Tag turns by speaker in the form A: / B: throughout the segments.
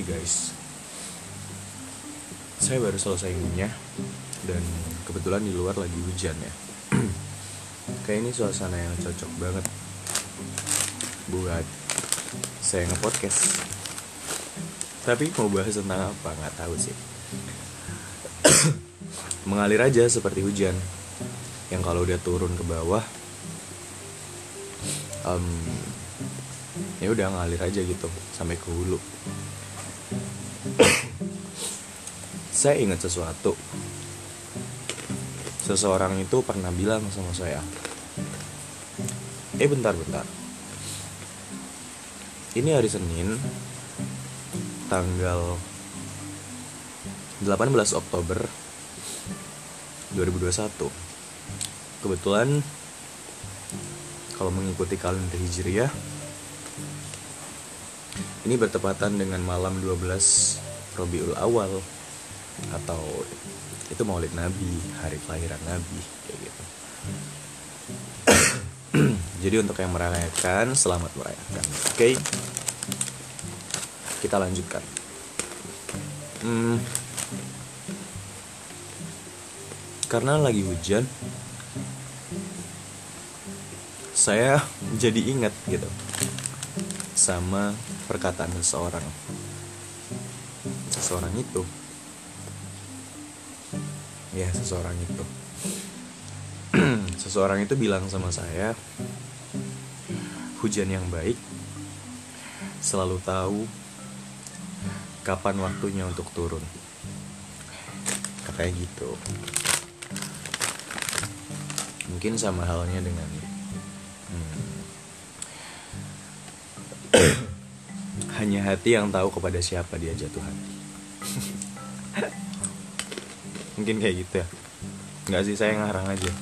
A: Oke guys, saya baru selesai ngunyah dan kebetulan di luar lagi hujan ya. Kayak ini suasana yang cocok banget buat saya nge-podcast. Tapi mau bahas tentang apa nggak tahu sih. Mengalir aja seperti hujan yang kalau udah turun ke bawah, um, ya udah ngalir aja gitu sampai ke hulu. Saya ingat sesuatu. Seseorang itu pernah bilang sama saya, "Eh bentar-bentar. Ini hari Senin tanggal 18 Oktober 2021. Kebetulan kalau mengikuti kalender Hijriah ini bertepatan dengan malam 12 Robiul Awal atau itu Maulid Nabi, hari kelahiran Nabi kayak gitu. Jadi untuk yang merayakan, selamat merayakan. Oke. Kita lanjutkan. Hmm, karena lagi hujan, saya jadi ingat gitu sama perkataan seseorang. Seseorang itu ya seseorang itu. Seseorang itu bilang sama saya hujan yang baik selalu tahu kapan waktunya untuk turun. Katanya gitu. Mungkin sama halnya dengan hmm, hanya hati yang tahu kepada siapa dia jatuh hati mungkin kayak gitu ya. Nggak sih saya ngarang aja.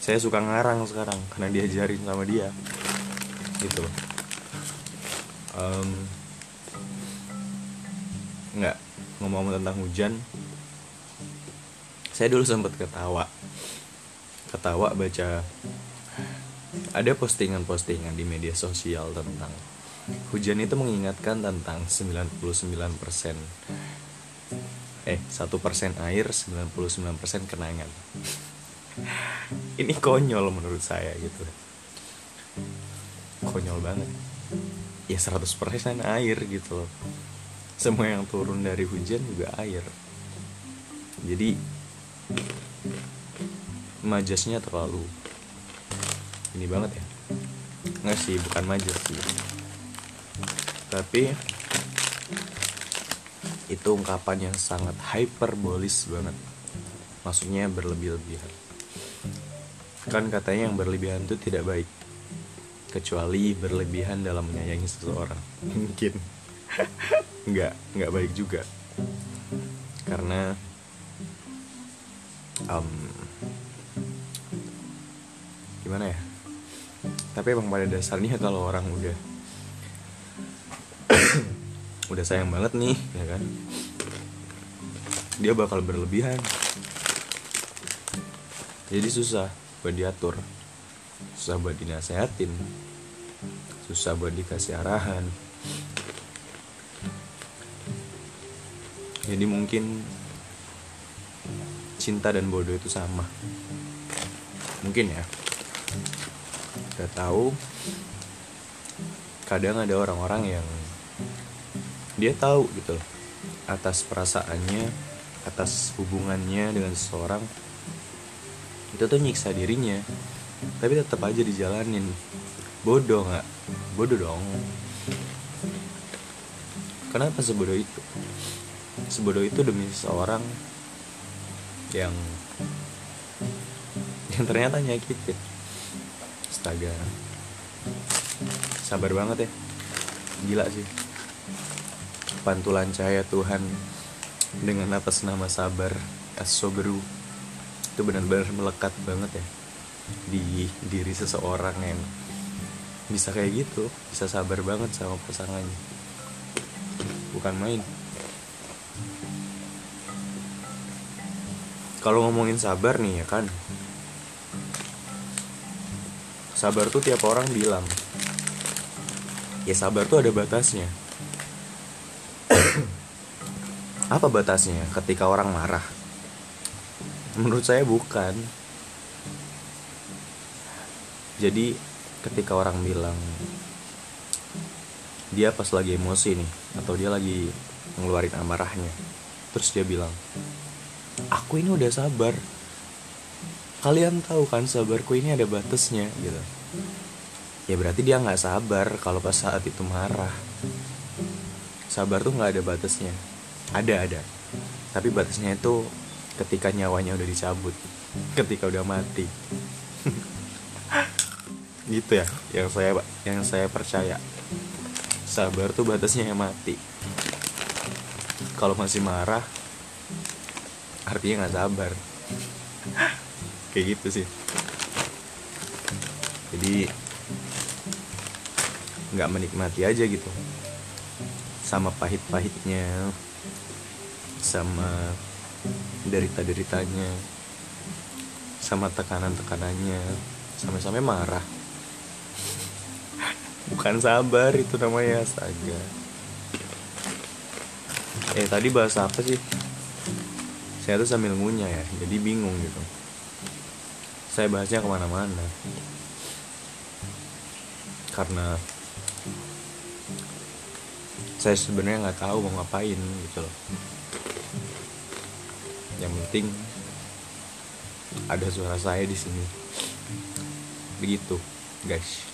A: Saya suka ngarang sekarang karena diajarin sama dia. Gitu um, nggak ngomong tentang hujan. Saya dulu sempat ketawa. Ketawa baca ada postingan-postingan di media sosial tentang hujan itu mengingatkan tentang 99% eh satu persen air 99% kenangan. Ini konyol menurut saya gitu. Konyol banget. Ya 100% air gitu loh. Semua yang turun dari hujan juga air. Jadi majasnya terlalu ini banget ya. Nggak sih bukan majas sih. Tapi itu ungkapan yang sangat hyperbolis banget. Maksudnya berlebih-lebihan. Kan katanya yang berlebihan itu tidak baik. Kecuali berlebihan dalam menyayangi seseorang. Mungkin. Nggak nggak baik juga. Karena um, gimana ya? Tapi emang pada dasarnya kalau orang udah udah sayang banget nih ya kan? Dia bakal berlebihan. Jadi susah buat diatur. Susah buat dinasehatin. Susah buat dikasih arahan. Jadi mungkin cinta dan bodoh itu sama. Mungkin ya. Gak tahu. Kadang ada orang-orang yang dia tahu gitu loh atas perasaannya atas hubungannya dengan seseorang itu tuh nyiksa dirinya tapi tetap aja dijalanin. Bodoh nggak? Bodoh dong. Kenapa sebodoh itu? Sebodoh itu demi seseorang yang yang ternyata nyakitin. Astaga. Sabar banget ya. Gila sih pantulan cahaya Tuhan dengan atas nama sabar as-sobru. Itu benar-benar melekat banget ya di diri seseorang yang bisa kayak gitu bisa sabar banget sama pasangannya. Bukan main. Kalau ngomongin sabar nih ya kan? Sabar tuh tiap orang bilang. Ya sabar tuh ada batasnya apa batasnya ketika orang marah? Menurut saya bukan. Jadi ketika orang bilang dia pas lagi emosi nih atau dia lagi ngeluarin amarahnya terus dia bilang aku ini udah sabar. Kalian tahu kan sabarku ini ada batasnya gitu. Ya berarti dia nggak sabar kalau pas saat itu marah. Sabar tuh nggak ada batasnya ada ada. Tapi batasnya itu ketika nyawanya udah dicabut ketika udah mati. Gitu ya yang saya yang saya percaya. Sabar tuh batasnya yang mati. Kalau masih marah artinya nggak sabar. Kayak gitu sih. Jadi nggak menikmati aja gitu. Sama pahit-pahitnya sama derita-deritanya sama tekanan-tekanannya sampai-sampai marah. Bukan sabar itu namanya astaga. Eh tadi bahasa apa sih? Saya tuh sambil ngunyah ya jadi bingung gitu. Saya bahasnya ke mana-mana. Karena saya sebenarnya nggak tahu mau ngapain gitu loh yang penting ada suara saya di sini. Begitu guys.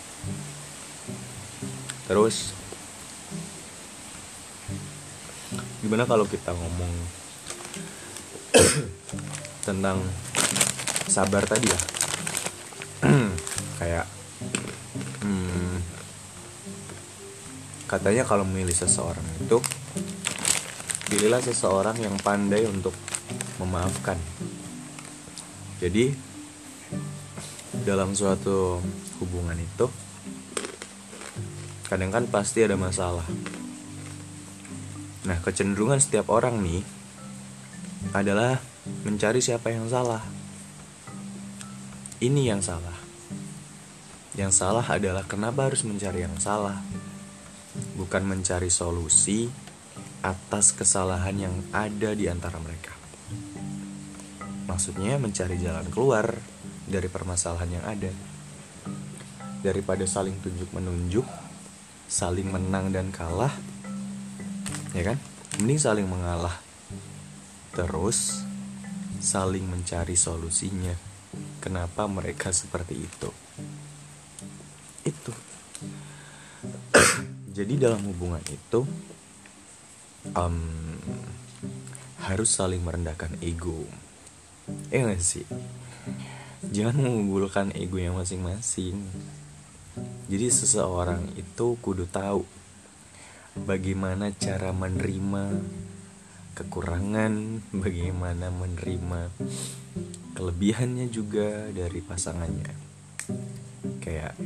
A: Terus gimana kalau kita ngomong tentang sabar tadi ya? Kayak hmm, katanya kalau memilih seseorang itu pilihlah seseorang yang pandai untuk memaafkan jadi dalam suatu hubungan itu kadang kan pasti ada masalah. Nah, kecenderungan setiap orang nih adalah mencari siapa yang salah. Ini yang salah. Yang salah adalah kenapa harus mencari yang salah, bukan mencari solusi atas kesalahan yang ada di antara mereka. Maksudnya, mencari jalan keluar dari permasalahan yang ada, daripada saling tunjuk-menunjuk saling menang dan kalah ya kan? Mending saling mengalah terus saling mencari solusinya. Kenapa mereka seperti itu? Itu. Jadi dalam hubungan itu um, harus saling merendahkan ego eh gak sih jangan mengunggulkan ego yang masing-masing jadi seseorang itu kudu tahu bagaimana cara menerima kekurangan, bagaimana menerima kelebihannya juga dari pasangannya. Kayak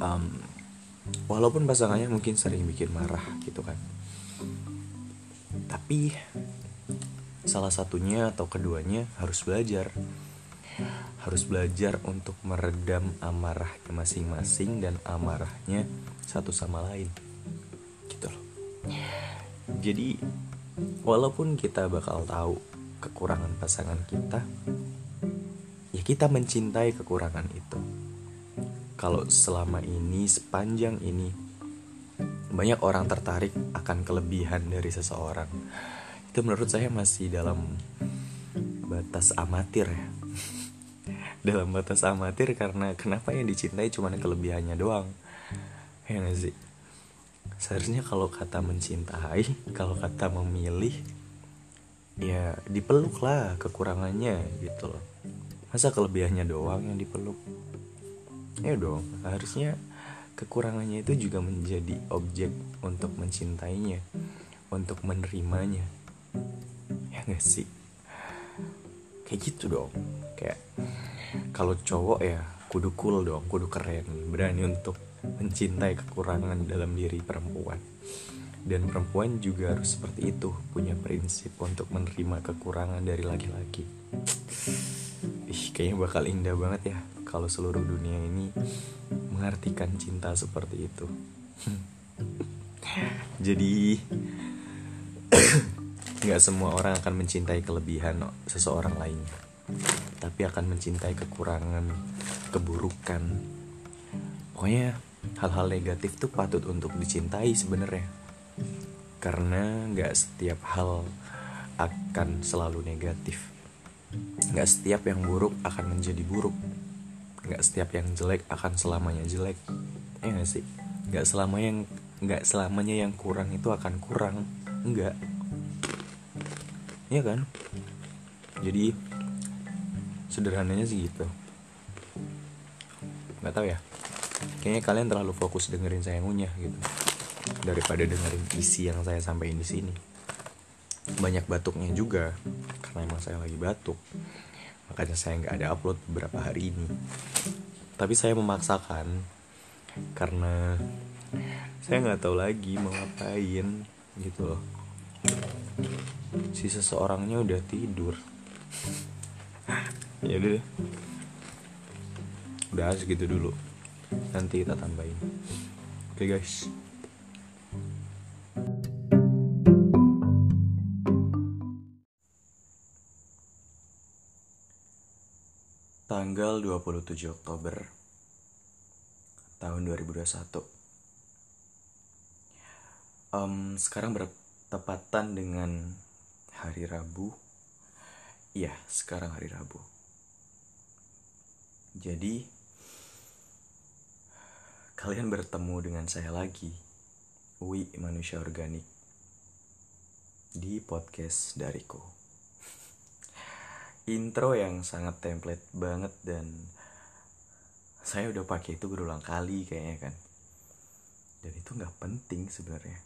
A: um, walaupun pasangannya mungkin sering bikin marah gitu kan. Tapi salah satunya atau keduanya harus belajar. Harus belajar untuk meredam amarahnya masing-masing dan amarahnya satu sama lain. Gitu loh. Jadi walaupun kita bakal tahu kekurangan pasangan kita ya kita mencintai kekurangan itu. Kalau selama ini sepanjang ini banyak orang tertarik akan kelebihan dari seseorang itu menurut saya masih dalam batas amatir ya. Dalam batas amatir karena kenapa yang dicintai cuma kelebihannya doang? Ya gak sih? Seharusnya kalau kata mencintai kalau kata memilih ya dipeluk lah kekurangannya gitu loh. Masa kelebihannya doang yang dipeluk? Ya dong harusnya kekurangannya itu juga menjadi objek untuk mencintainya untuk menerimanya ya gak sih? Kayak gitu dong. Kayak kalau cowok ya kudu cool dong kudu keren berani untuk mencintai kekurangan dalam diri perempuan. Dan perempuan juga harus seperti itu punya prinsip untuk menerima kekurangan dari laki-laki. Ih kayaknya bakal indah banget ya kalau seluruh dunia ini mengartikan cinta seperti itu. Jadi nggak semua orang akan mencintai kelebihan seseorang lainnya tapi akan mencintai kekurangan keburukan. Pokoknya hal-hal negatif tuh patut untuk dicintai sebenarnya. Karena nggak setiap hal akan selalu negatif. Nggak setiap yang buruk akan menjadi buruk. Nggak setiap yang jelek akan selamanya jelek. Ya gak sih? Nggak selamanya yang nggak selamanya yang kurang itu akan kurang. Enggak Iya kan? Jadi sederhananya sih gitu. Nggak tahu ya. Kayaknya kalian terlalu fokus dengerin saya ngunyah gitu. Daripada dengerin isi yang saya sampaikan di sini. Banyak batuknya juga karena emang saya lagi batuk. Makanya saya nggak ada upload beberapa hari ini. Tapi saya memaksakan karena saya nggak tahu lagi mau ngapain gitu loh si seseorangnya udah tidur. Ya udah. Udah segitu dulu. Nanti kita tambahin. Oke okay, guys. Tanggal 27 Oktober tahun 2021 um, sekarang bertepatan dengan hari Rabu? Iya sekarang hari Rabu. Jadi kalian bertemu dengan saya lagi Wi Manusia Organik di podcast dariku. Intro yang sangat template banget dan saya udah pakai itu berulang kali kayaknya kan. Dan itu nggak penting sebenarnya.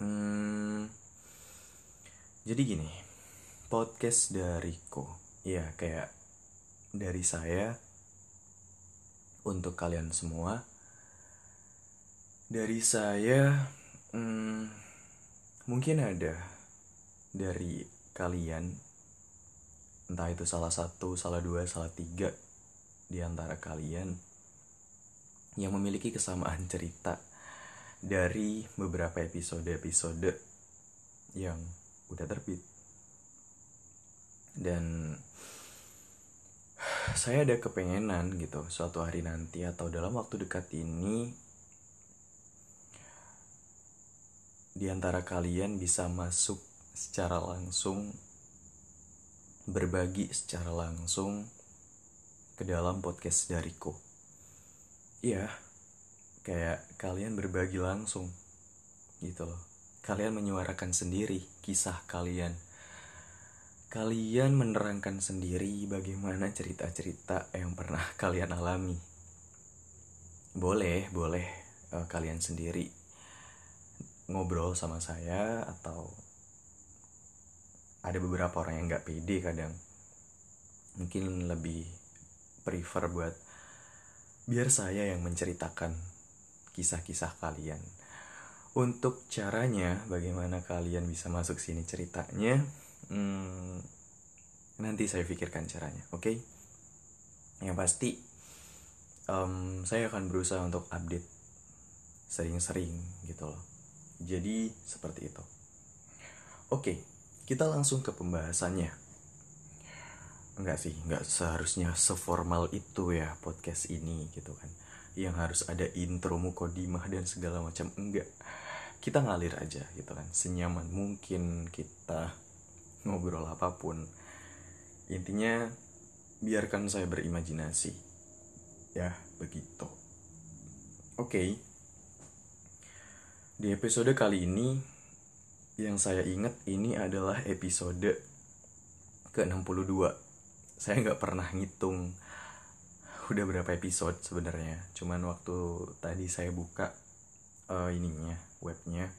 A: Hmm, jadi gini podcast dariku ya kayak dari saya untuk kalian semua. Dari saya hmm, mungkin ada dari kalian entah itu salah satu salah dua salah tiga di antara kalian yang memiliki kesamaan cerita dari beberapa episode-episode yang udah terbit dan saya ada kepengenan gitu suatu hari nanti atau dalam waktu dekat ini di antara kalian bisa masuk secara langsung berbagi secara langsung ke dalam podcast dariku. Iya, kayak kalian berbagi langsung gitu loh. Kalian menyuarakan sendiri kisah kalian kalian menerangkan sendiri bagaimana cerita-cerita yang pernah kalian alami. Boleh, boleh uh, kalian sendiri ngobrol sama saya atau ada beberapa orang yang nggak pede kadang mungkin lebih prefer buat biar saya yang menceritakan kisah-kisah kalian. Untuk caranya, bagaimana kalian bisa masuk sini ceritanya? hmm, nanti saya pikirkan caranya oke okay? yang pasti um, saya akan berusaha untuk update sering-sering gitu loh jadi seperti itu oke okay, kita langsung ke pembahasannya enggak sih enggak seharusnya seformal itu ya podcast ini gitu kan yang harus ada intro mukodimah dan segala macam enggak kita ngalir aja gitu kan senyaman. Mungkin kita ngobrol apa pun intinya biarkan saya berimajinasi. Ya begitu. Oke. Okay. di episode kali ini yang saya ingat ini adalah episode ke-62. Saya nggak pernah ngitung udah berapa episode sebenarnya. Cuman waktu tadi saya buka uh, ininya webnya.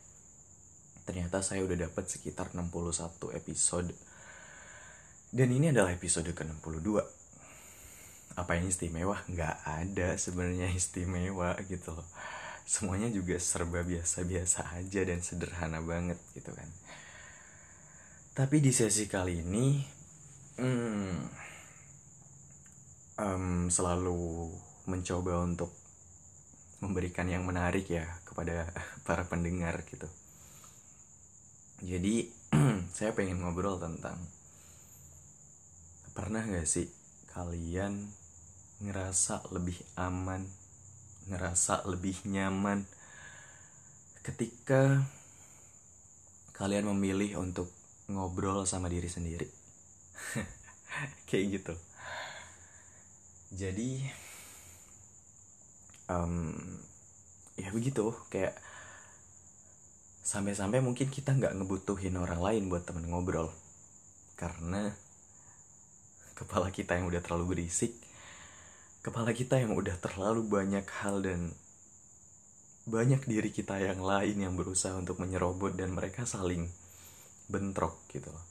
A: Ternyata saya udah dapat sekitar 61 episode. Dan ini adalah episode ke-62 apa yang istimewa? Nggak ada sebenarnya istimewa gitu loh. Semuanya juga serba biasa-biasa aja dan sederhana banget gitu kan. Tapi di sesi kali ini hmm, um, selalu mencoba untuk memberikan yang menarik ya kepada para pendengar gitu. Jadi saya pengen ngobrol tentang pernah gak sih kalian ngerasa lebih aman ngerasa lebih nyaman ketika kalian memilih untuk ngobrol sama diri sendiri? Kayak gitu. Jadi um, ya begitu. Kayak sampai-sampai mungkin kita nggak ngebutuhin orang lain buat temen ngobrol. Karena kepala kita yang udah terlalu berisik kepala kita yang udah terlalu banyak hal dan banyak diri kita yang lain yang berusaha untuk menyerobot dan mereka saling bentrok gitu loh.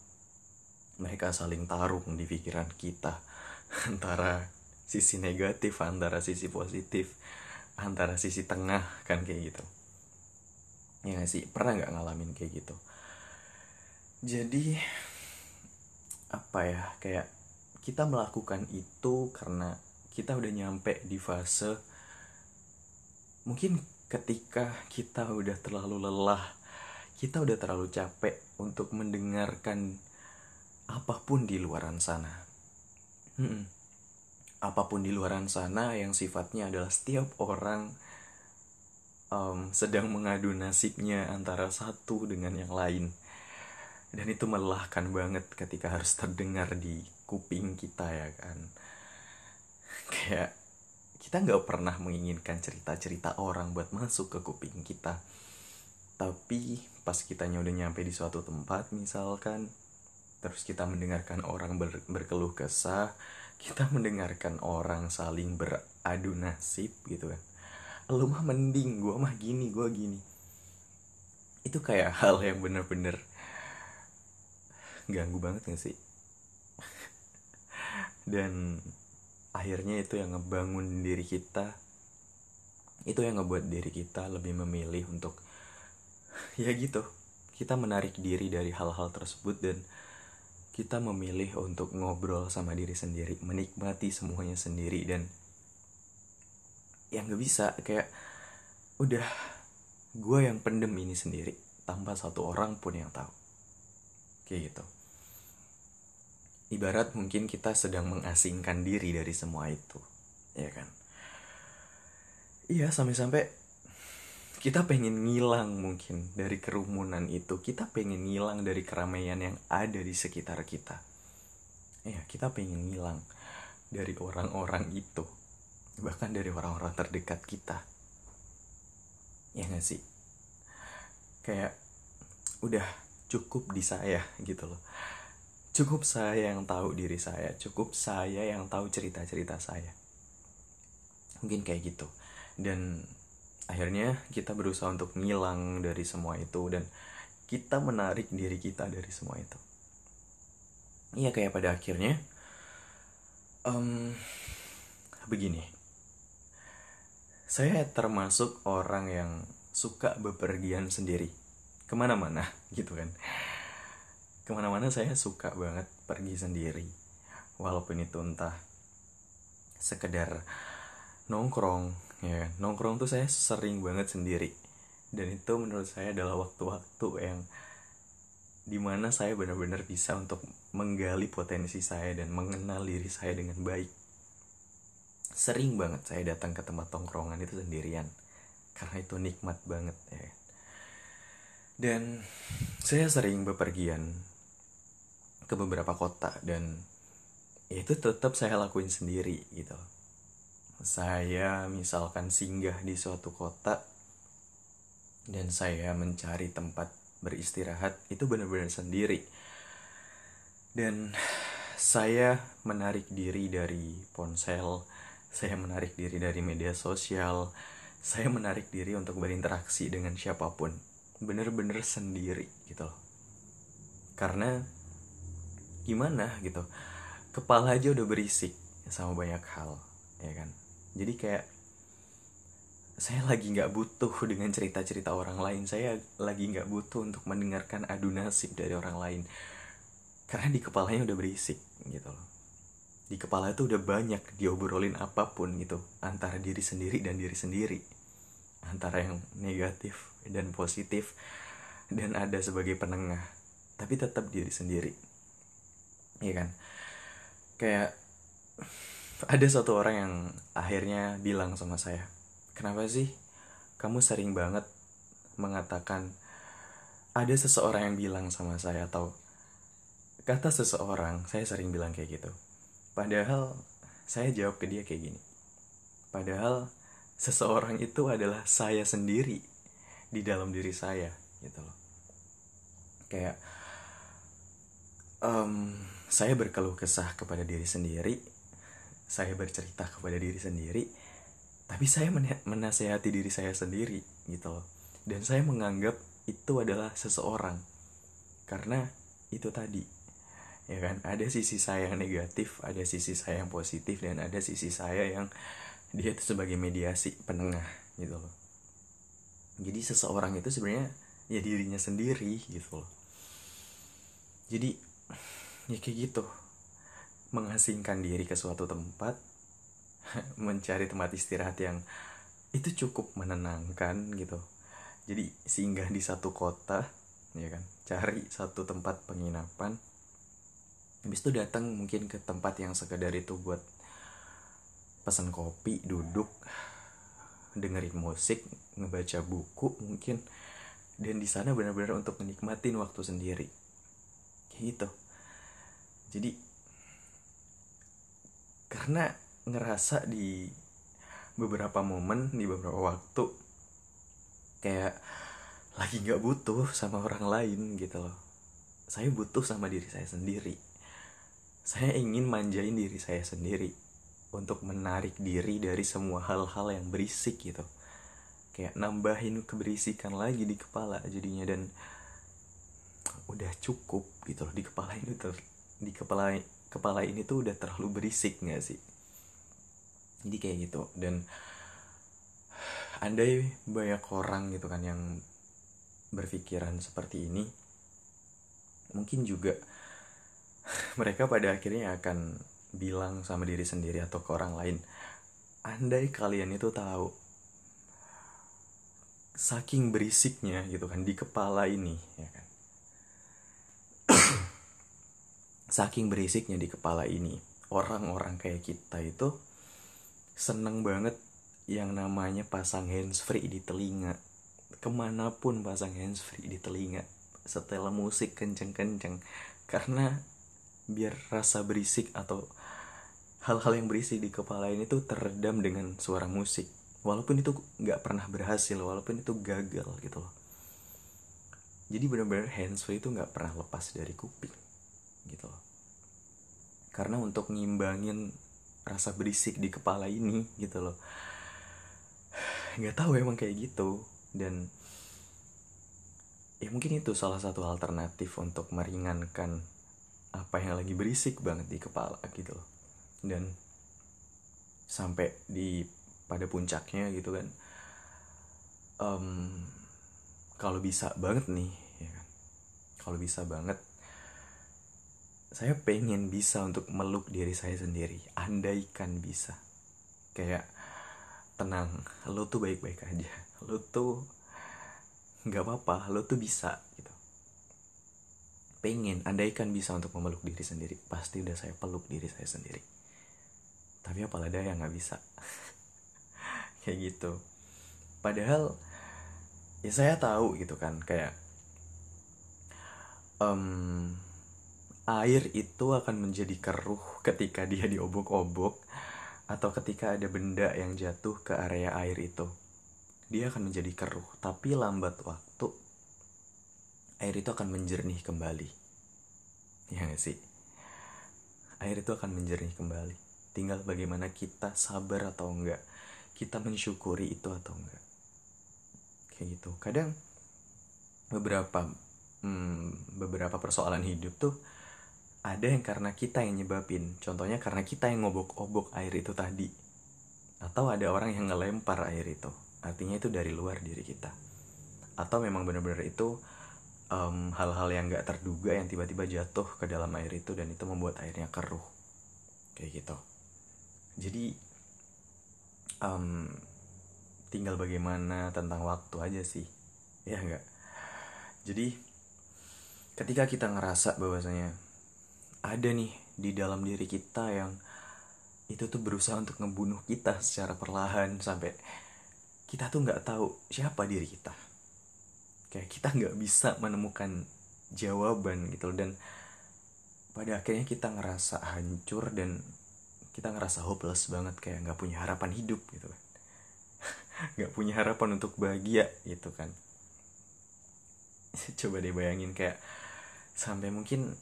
A: Mereka saling tarung di pikiran kita antara sisi negatif antara sisi positif antara sisi tengah kan kayak gitu. Ya gak sih? Pernah nggak ngalamin kayak gitu? Jadi apa ya? Kayak kita melakukan itu karena kita udah nyampe di fase mungkin ketika kita udah terlalu lelah kita udah terlalu capek untuk mendengarkan apa pun di luaran sana. Hmm, apa pun di luaran sana yang sifatnya adalah setiap orang um, sedang mengadu nasibnya antara satu dengan yang lain. Dan itu melelahkan banget ketika harus terdengar di kuping kita ya kan? Kayak kita nggak pernah menginginkan cerita-cerita orang buat masuk ke kuping kita. Tapi pas kitanya udah nyampe di suatu tempat misalkan terus kita mendengarkan orang ber berkeluh kesah kita mendengarkan orang saling beradu nasib gitu kan. Lu mah mending gue mah gini gue gini. Itu kayak hal yang bener-bener ganggu banget gak sih? Dan akhirnya itu yang ngebangun diri kita. Itu yang ngebuat diri kita lebih memilih untuk ya gitu kita menarik diri dari hal-hal tersebut dan kita memilih untuk ngobrol sama diri sendiri menikmati semuanya sendiri dan yang gak bisa kayak udah gue yang pendem ini sendiri tanpa satu orang pun yang tahu. Kayak gitu. Ibarat mungkin kita sedang mengasingkan diri dari semua itu ya kan? Iya sampai-sampai kita pengen ngilang mungkin dari kerumunan itu. Kita pengen ngilang dari keramaian yang ada di sekitar kita. Ya kita pengen ngilang dari orang-orang itu. Bahkan dari orang-orang terdekat kita. Ya gak sih? Kayak udah cukup di saya gitu loh. Cukup saya yang tahu diri saya. Cukup saya yang tahu cerita-cerita saya. Mungkin kayak gitu. Dan akhirnya kita berusaha untuk ngilang dari semua itu dan kita menarik diri kita dari semua itu. Iya kayak pada akhirnya um, begini. Saya termasuk orang yang suka bepergian sendiri. Ke mana-mana gitu kan. Ke mana-mana saya suka banget pergi sendiri. Walaupun itu entah sekedar nongkrong ya nongkrong tuh saya sering banget sendiri. Dan itu menurut saya adalah waktu-waktu yang di mana saya benar-benar bisa untuk menggali potensi saya dan mengenal diri saya dengan baik. Sering banget saya datang ke tempat tongkrongan itu sendirian. Karena itu nikmat banget ya dan saya sering bepergian ke beberapa kota dan ya itu tetap saya lakuin sendiri gitu saya misalkan singgah di suatu kota dan saya mencari tempat beristirahat itu benar-benar sendiri. Dan saya menarik diri dari ponsel saya menarik diri dari media sosial saya menarik diri untuk berinteraksi dengan siapa pun. Bener-bener sendiri gitu loh. Karena gimana gitu kepala aja udah berisik sama banyak hal ya kan jadi kayak saya lagi nggak butuh dengan cerita-cerita orang lain. Saya lagi nggak butuh untuk mendengarkan adu nasib dari orang lain. Karena di kepalanya udah berisik gitu loh. Di kepala itu udah banyak diobrolin apa pun gitu. Antara diri sendiri dan diri sendiri. Antara yang negatif dan positif. Dan ada sebagai penengah. Tapi tetap diri sendiri. Iya kan? Kayak ada satu orang yang akhirnya bilang sama saya kenapa sih kamu sering banget mengatakan ada seseorang yang bilang sama saya atau kata seseorang saya sering bilang kayak gitu. Padahal saya jawab ke dia kayak gini. Padahal seseorang itu adalah saya sendiri di dalam diri saya gitu loh. Kayak um, saya berkeluh kesah kepada diri sendiri saya bercerita kepada diri sendiri tapi saya menasehati diri saya sendiri gitu loh. Dan saya menganggap itu adalah seseorang. Karena itu tadi ya kan? Ada sisi saya yang negatif ada sisi saya yang positif dan ada sisi saya yang dia itu sebagai mediasi penengah gitu loh. Jadi seseorang itu sebenarnya ya dirinya sendiri gitu loh. Jadi ya kayak gitu mengasingkan diri ke suatu tempat mencari tempat istirahat yang itu cukup menenangkan gitu. Jadi singgah di satu kota ya kan cari satu tempat penginapan. Habis itu datang mungkin ke tempat yang sekedar itu buat pesan kopi duduk dengerin musik ngebaca buku mungkin. Dan di sana benar-benar untuk menikmatin waktu sendiri. Kayak gitu. Jadi karena ngerasa di beberapa momen di beberapa waktu kayak lagi nggak butuh sama orang lain gitu loh. Saya butuh sama diri saya sendiri. Saya ingin manjain diri saya sendiri untuk menarik diri dari semua hal-hal yang berisik gitu. Kayak nambahin keberisikan lagi di kepala jadinya dan udah cukup gitu loh di kepala ini ter di kepala kepala ini tuh udah terlalu berisik nggak sih? Jadi kayak gitu. Dan andai banyak orang gitu kan yang berpikiran seperti ini mungkin juga mereka pada akhirnya akan bilang sama diri sendiri atau ke orang lain andai kalian itu tahu saking berisiknya gitu kan di kepala ini ya kan saking berisiknya di kepala ini orang-orang kayak kita itu seneng banget yang namanya pasang handsfree di telinga. Ke mana pun pasang handsfree di telinga setelah musik kenceng-kenceng. Karena biar rasa berisik atau hal-hal yang berisik di kepala ini tuh teredam dengan suara musik. Walaupun itu nggak pernah berhasil walaupun itu gagal gitu loh. Jadi benar-benar handsfree itu nggak pernah lepas dari kuping gitu loh. Karena untuk ngimbangin rasa berisik di kepala ini gitu loh. Nggak tahu emang kayak gitu. Dan ya mungkin itu salah satu alternatif untuk meringankan apa yang lagi berisik banget di kepala gitu loh. Dan sampai di pada puncaknya gitu kan. Um, kalau bisa banget nih ya kan. Kalau bisa banget saya pengen bisa untuk meluk diri saya sendiri. Andaikan bisa. Kayak tenang lo tuh baik-baik aja. Lo tuh nggak apa-apa lo tuh bisa gitu. Pengen andaikan bisa untuk memeluk diri sendiri. Pasti udah saya peluk diri saya sendiri. Tapi apalah daya nggak bisa. Kayak gitu. Padahal ya saya tahu gitu kan kayak um, air itu akan menjadi keruh ketika dia diobok-obok atau ketika ada benda yang jatuh ke area air itu. Dia akan menjadi keruh tapi lambat waktu air itu akan menjernih kembali. Ya gak sih? Air itu akan menjernih kembali. Tinggal bagaimana kita sabar atau enggak kita mensyukuri itu atau enggak kayak gitu. Kadang beberapa hmm, beberapa persoalan hidup tuh ada yang karena kita yang nyebabin contohnya karena kita yang ngobok-obok air itu tadi. Atau ada orang yang ngelempar air itu artinya itu dari luar diri kita. Atau memang benar-benar itu hal-hal um, yang gak terduga yang tiba-tiba jatuh ke dalam air itu dan itu membuat airnya keruh. Kayak gitu. Jadi um, tinggal bagaimana tentang waktu aja sih. Ya enggak jadi ketika kita ngerasa bahwasanya ada nih di dalam diri kita yang itu tuh berusaha untuk ngebunuh kita secara perlahan sampai kita tuh nggak tahu siapa diri kita. Kayak kita nggak bisa menemukan jawaban gitu dan pada akhirnya kita ngerasa hancur dan kita ngerasa hopeless banget kayak nggak punya harapan hidup gitu kan. Nggak punya harapan untuk bahagia gitu kan. Coba deh bayangin kayak sampai mungkin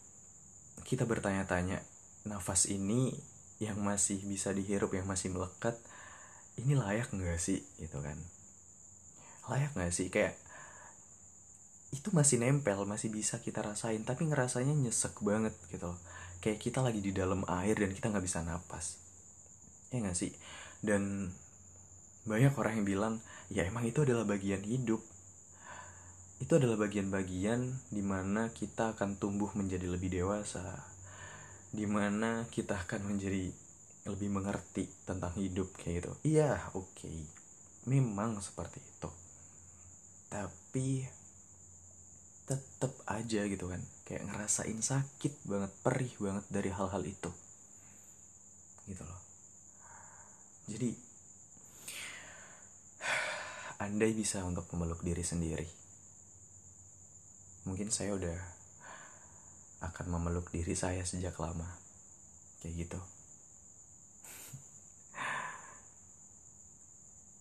A: kita bertanya-tanya nafas ini yang masih bisa dihirup yang masih melekat ini layak nggak sih? Gitu kan. Layak nggak sih? Kayak itu masih nempel masih bisa kita rasain tapi ngerasanya nyesek banget gitu kayak kita lagi di dalam air dan kita nggak bisa napas. Ya nggak sih? Dan banyak orang yang bilang ya emang itu adalah bagian hidup itu adalah bagian-bagian di mana kita akan tumbuh menjadi lebih dewasa di mana kita akan menjadi lebih mengerti tentang hidup kayak gitu. Iya oke. Okay. memang seperti itu. Tapi tetep aja gitu kan kayak ngerasain sakit banget perih banget dari hal-hal itu. Gitu loh. Jadi andai bisa untuk memeluk diri sendiri mungkin saya udah akan memeluk diri saya sejak lama. Kayak gitu